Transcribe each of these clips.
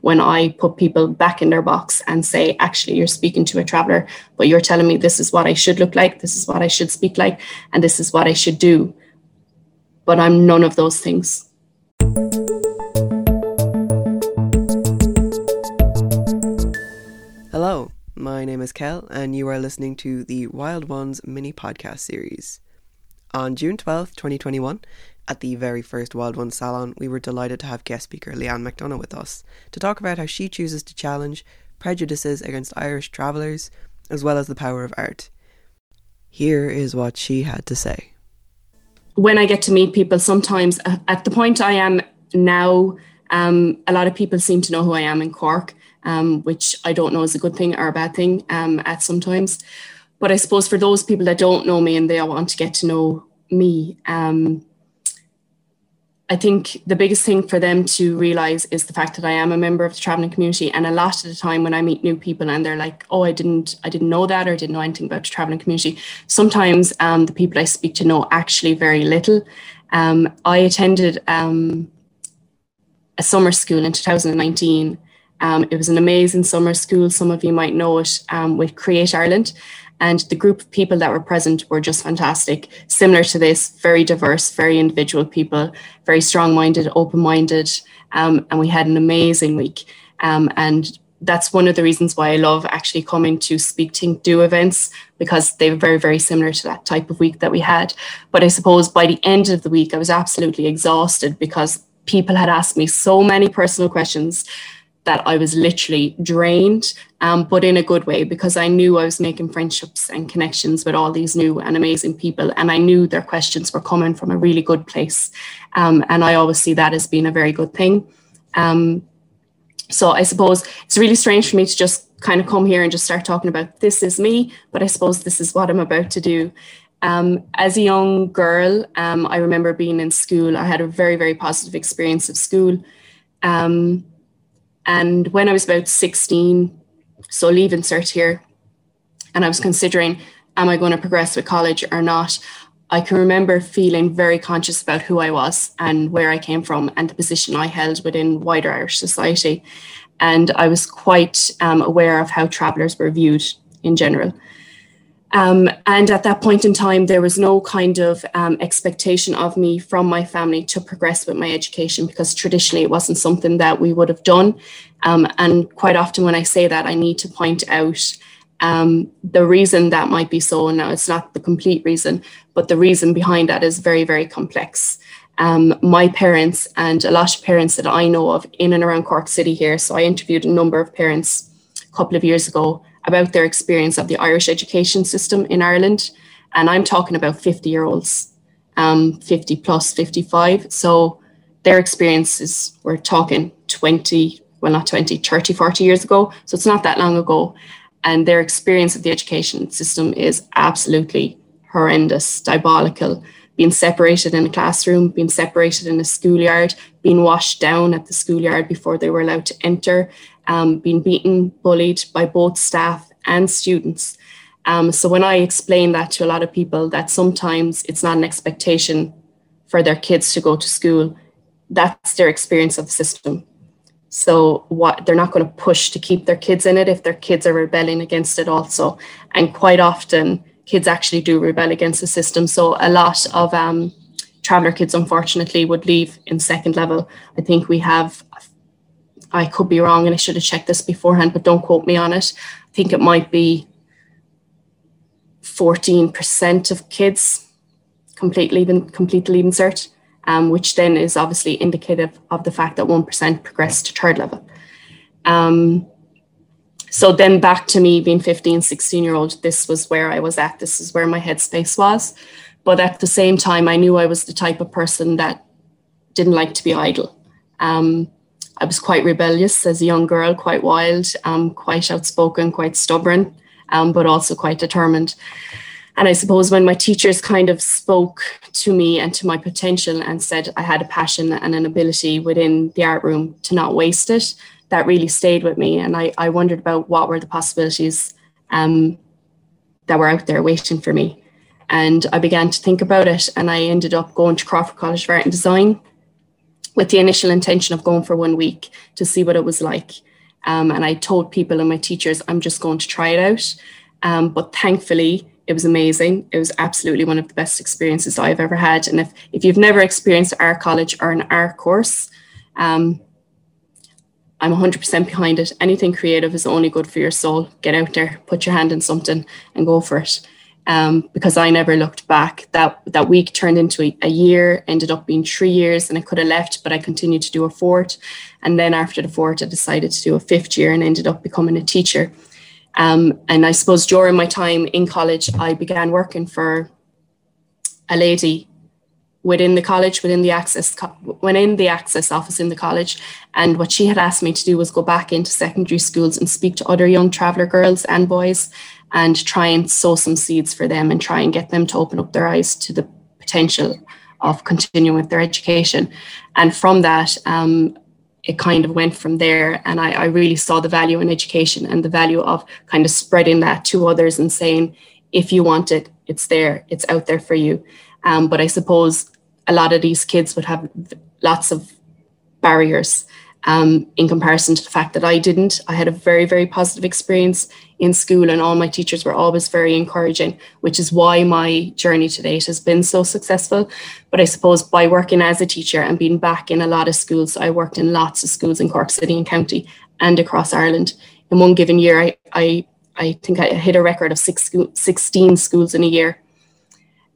when I put people back in their box and say, actually, you're speaking to a traveler, but you're telling me this is what I should look like, this is what I should speak like, and this is what I should do. But I'm none of those things. Hello, my name is Kel, and you are listening to the Wild Ones mini podcast series. On June 12th, 2021, at the very first Wild One Salon, we were delighted to have guest speaker Leanne McDonough with us to talk about how she chooses to challenge prejudices against Irish travellers, as well as the power of art. Here is what she had to say. When I get to meet people, sometimes uh, at the point I am now, um, a lot of people seem to know who I am in Cork, um, which I don't know is a good thing or a bad thing um, at sometimes. But I suppose for those people that don't know me and they want to get to know me, um, I think the biggest thing for them to realize is the fact that I am a member of the traveling community. And a lot of the time when I meet new people and they're like, oh, I didn't, I didn't know that or didn't know anything about the traveling community. Sometimes um, the people I speak to know actually very little. Um, I attended um, a summer school in 2019. Um, it was an amazing summer school. Some of you might know it um, with Create Ireland. And the group of people that were present were just fantastic. Similar to this, very diverse, very individual people, very strong minded, open minded. Um, and we had an amazing week. Um, and that's one of the reasons why I love actually coming to Speak Think Do events because they were very, very similar to that type of week that we had. But I suppose by the end of the week, I was absolutely exhausted because people had asked me so many personal questions that I was literally drained, um, but in a good way because I knew I was making friendships and connections with all these new and amazing people. And I knew their questions were coming from a really good place. Um, and I always see that as being a very good thing. Um, so I suppose it's really strange for me to just kind of come here and just start talking about this is me, but I suppose this is what I'm about to do. Um, as a young girl, um, I remember being in school. I had a very, very positive experience of school. Um, and when I was about 16, so leaving cert here, and I was considering, am I going to progress with college or not? I can remember feeling very conscious about who I was and where I came from and the position I held within wider Irish society. And I was quite um, aware of how travellers were viewed in general. Um, and at that point in time, there was no kind of um, expectation of me from my family to progress with my education because traditionally it wasn't something that we would have done. Um, and quite often, when I say that, I need to point out um, the reason that might be so. Now, it's not the complete reason, but the reason behind that is very, very complex. Um, my parents and a lot of parents that I know of in and around Cork City here. So I interviewed a number of parents a couple of years ago about their experience of the Irish education system in Ireland. And I'm talking about 50 year olds, um, 50 plus 55. So their experiences, we're talking 20, well, not 20, 30, 40 years ago. So it's not that long ago. And their experience of the education system is absolutely horrendous, diabolical. Being separated in a classroom, being separated in a schoolyard, being washed down at the schoolyard before they were allowed to enter, um, been beaten, bullied by both staff and students. Um, so when I explain that to a lot of people, that sometimes it's not an expectation for their kids to go to school, that's their experience of the system. So what they're not going to push to keep their kids in it if their kids are rebelling against it also. And quite often kids actually do rebel against the system. So a lot of um, traveller kids unfortunately would leave in second level. I think we have I could be wrong and I should have checked this beforehand, but don't quote me on it. I think it might be 14% of kids completely leaving, completely leaving cert, um, which then is obviously indicative of the fact that 1% progress to third level. Um, so then back to me being 15, 16 year old, this was where I was at. This is where my headspace was. But at the same time, I knew I was the type of person that didn't like to be idle. Um, I was quite rebellious as a young girl, quite wild, um, quite outspoken, quite stubborn, um, but also quite determined. And I suppose when my teachers kind of spoke to me and to my potential and said I had a passion and an ability within the art room to not waste it, that really stayed with me. And I, I wondered about what were the possibilities um, that were out there waiting for me. And I began to think about it, and I ended up going to Crawford College of Art and Design with the initial intention of going for one week to see what it was like. Um, and I told people and my teachers, I'm just going to try it out. Um, but thankfully, it was amazing. It was absolutely one of the best experiences I've ever had. And if, if you've never experienced art college or an art course, um, I'm 100% behind it. Anything creative is only good for your soul. Get out there, put your hand in something, and go for it. Um, because I never looked back. That that week turned into a, a, year, ended up being three years, and I could have left, but I continued to do a fourth. And then after the fourth, I decided to do a fifth year and ended up becoming a teacher. Um, and I suppose during my time in college, I began working for a lady within the college, within the access, when in the access office in the college. And what she had asked me to do was go back into secondary schools and speak to other young traveller girls and boys and try and sow some seeds for them and try and get them to open up their eyes to the potential of continuing with their education. And from that, um, it kind of went from there. And I, I really saw the value in education and the value of kind of spreading that to others and saying, if you want it, it's there, it's out there for you. Um, but I suppose a lot of these kids would have lots of barriers um, in comparison to the fact that I didn't. I had a very, very positive experience in school, and all my teachers were always very encouraging, which is why my journey to date has been so successful. But I suppose by working as a teacher and being back in a lot of schools, I worked in lots of schools in Cork City and County and across Ireland. In one given year, I, I, I think I hit a record of six, 16 schools in a year.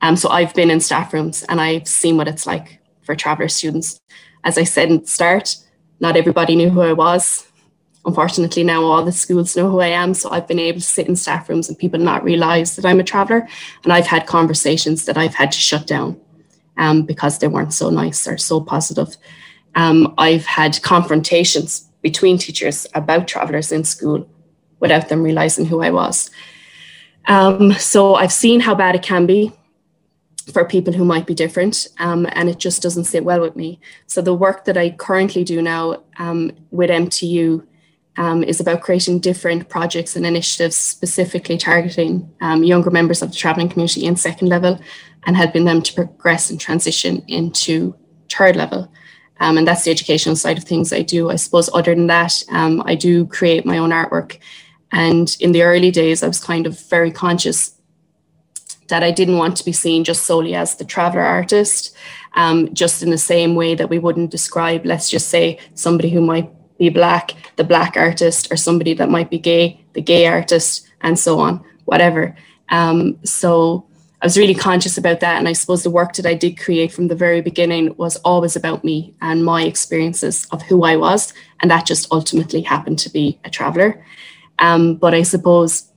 Um, so I've been in staff rooms and I've seen what it's like for traveller students. As I said in the start, not everybody knew who I was. Unfortunately, now all the schools know who I am. So I've been able to sit in staff rooms and people not realize that I'm a traveller. And I've had conversations that I've had to shut down um, because they weren't so nice or so positive. Um, I've had confrontations between teachers about travellers in school without them realizing who I was. Um, so I've seen how bad it can be for people who might be different, um, and it just doesn't sit well with me. So the work that I currently do now um, with MTU um, is about creating different projects and initiatives specifically targeting um, younger members of the travelling community in second level and helping them to progress and transition into third level. Um, and that's the educational side of things I do. I suppose other than that, um, I do create my own artwork. And in the early days, I was kind of very conscious that I didn't want to be seen just solely as the traveler artist, um, just in the same way that we wouldn't describe, let's just say, somebody who might be black, the black artist, or somebody that might be gay, the gay artist, and so on, whatever. Um, so I was really conscious about that. And I suppose the work that I did create from the very beginning was always about me and my experiences of who I was. And that just ultimately happened to be a traveler. Um, but I suppose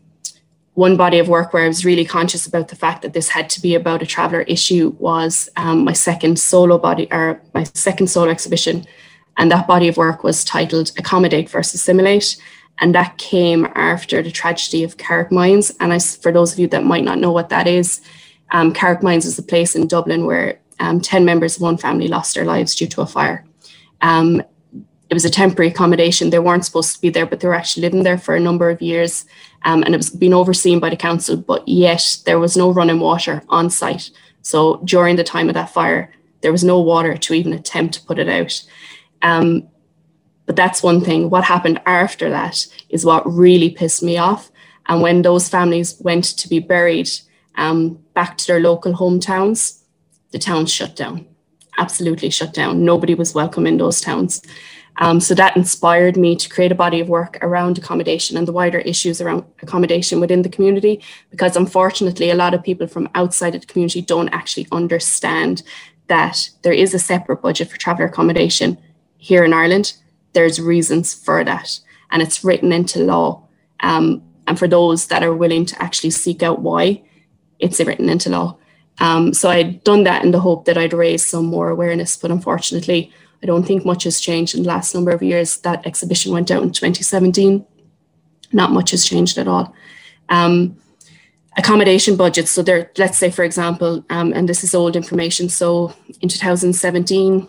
one body of work where I was really conscious about the fact that this had to be about a traveller issue was um, my second solo body or my second solo exhibition. And that body of work was titled Accommodate versus Assimilate. And that came after the tragedy of Carrickmines. And I, for those of you that might not know what that is, um, Carrickmines is a place in Dublin where um, 10 members of one family lost their lives due to a fire. Um, it was a temporary accommodation. They weren't supposed to be there, but they were actually living there for a number of years. Um, and it was being overseen by the council, but yet there was no running water on site. So during the time of that fire, there was no water to even attempt to put it out. Um, but that's one thing. What happened after that is what really pissed me off. And when those families went to be buried um, back to their local hometowns, the towns shut down, absolutely shut down. Nobody was welcome in those towns. Um, so that inspired me to create a body of work around accommodation and the wider issues around accommodation within the community, because unfortunately, a lot of people from outside of the community don't actually understand that there is a separate budget for traveller accommodation here in Ireland. There's reasons for that, and it's written into law. Um, and for those that are willing to actually seek out why, it's written into law. Um, so I'd done that in the hope that I'd raise some more awareness, but unfortunately, I don't think much has changed in the last number of years. That exhibition went out in 2017. Not much has changed at all. Um, accommodation budgets. So there, let's say, for example, um, and this is old information. So in 2017,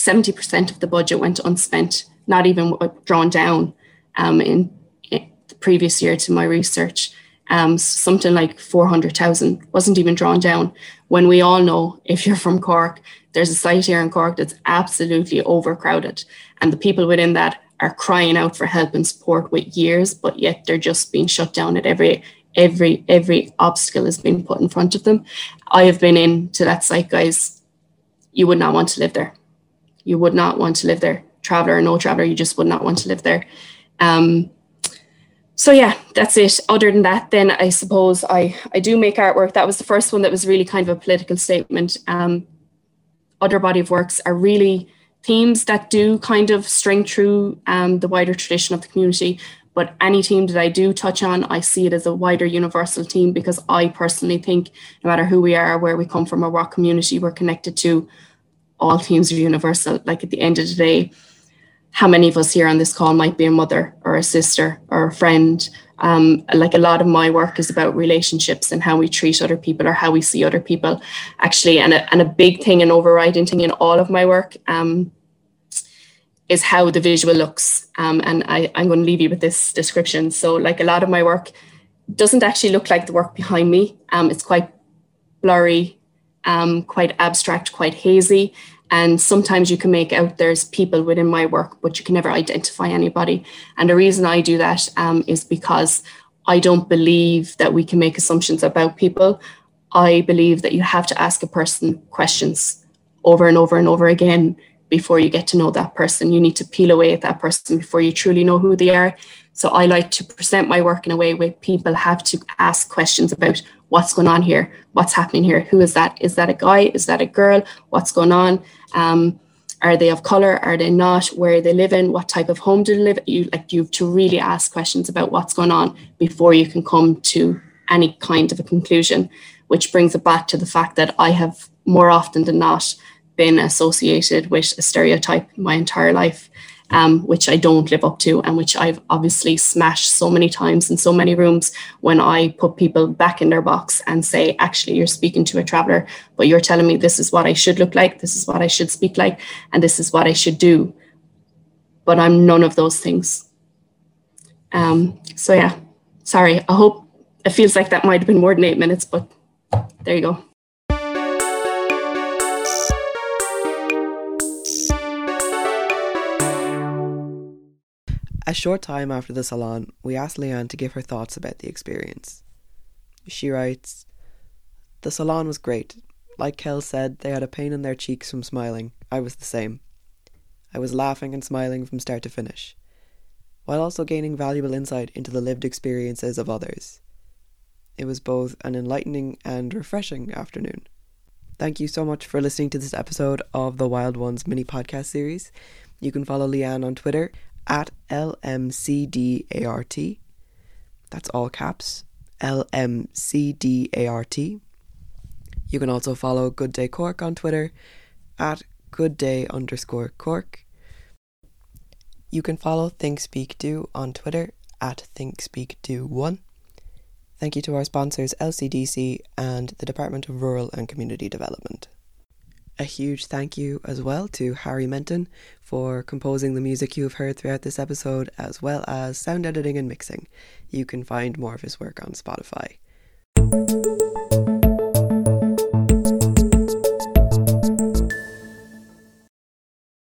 70% of the budget went unspent, not even drawn down um, in, in, the previous year to my research. um, something like 400,000 wasn't even drawn down. When we all know, if you're from Cork, there's a site here in Cork that's absolutely overcrowded, and the people within that are crying out for help and support with years, but yet they're just being shut down at every every every obstacle has been put in front of them. I have been into that site, guys. You would not want to live there. You would not want to live there. Traveler or no traveler, you just would not want to live there. Um, so yeah, that's it. Other than that, then I suppose I I do make artwork. That was the first one that was really kind of a political statement. Um, other body of works are really themes that do kind of string through um, the wider tradition of the community. But any team that I do touch on, I see it as a wider universal team because I personally think no matter who we are, where we come from, or what community we're connected to, all teams are universal. Like at the end of the day, how many of us here on this call might be a mother or a sister or a friend. Um, like a lot of my work is about relationships and how we treat other people or how we see other people. Actually and a, and a big thing and overriding thing in all of my work um, is how the visual looks. Um, and I, i'm going to leave you with this description. So like a lot of my work doesn't actually look like the work behind me. Um, it's quite blurry um, quite abstract quite hazy and sometimes you can make out there's people within my work, but you can never identify anybody. And the reason I do that um, is because I don't believe that we can make assumptions about people. I believe that you have to ask a person questions over and over and over again before you get to know that person. You need to peel away at that person before you truly know who they are. So I like to present my work in a way where people have to ask questions about what's going on here, what's happening here, who is that? Is that a guy? Is that a girl? What's going on? Um, are they of color? Are they not? Where they live in? What type of home do they live? You like you have to really ask questions about what's going on before you can come to any kind of a conclusion. Which brings it back to the fact that I have more often than not been associated with a stereotype my entire life um, which I don't live up to and which I've obviously smashed so many times in so many rooms when I put people back in their box and say, actually, you're speaking to a traveler, but you're telling me this is what I should look like, this is what I should speak like, and this is what I should do. But I'm none of those things. Um, so, yeah, sorry. I hope it feels like that might have been more than eight minutes, but there you go. A short time after the salon, we asked Leanne to give her thoughts about the experience. She writes The salon was great. Like Kel said, they had a pain in their cheeks from smiling. I was the same. I was laughing and smiling from start to finish, while also gaining valuable insight into the lived experiences of others. It was both an enlightening and refreshing afternoon. Thank you so much for listening to this episode of the Wild Ones mini podcast series. You can follow Leanne on Twitter at LMCDART. That's all caps. LMCDART. You can also follow Good Day Cork on Twitter at goodday underscore Cork. You can follow Think Speak Do on Twitter at Think Speak Do One. Thank you to our sponsors LCDC and the Department of Rural and Community Development. A huge thank you as well to Harry Menton for composing the music you have heard throughout this episode, as well as sound editing and mixing. You can find more of his work on Spotify.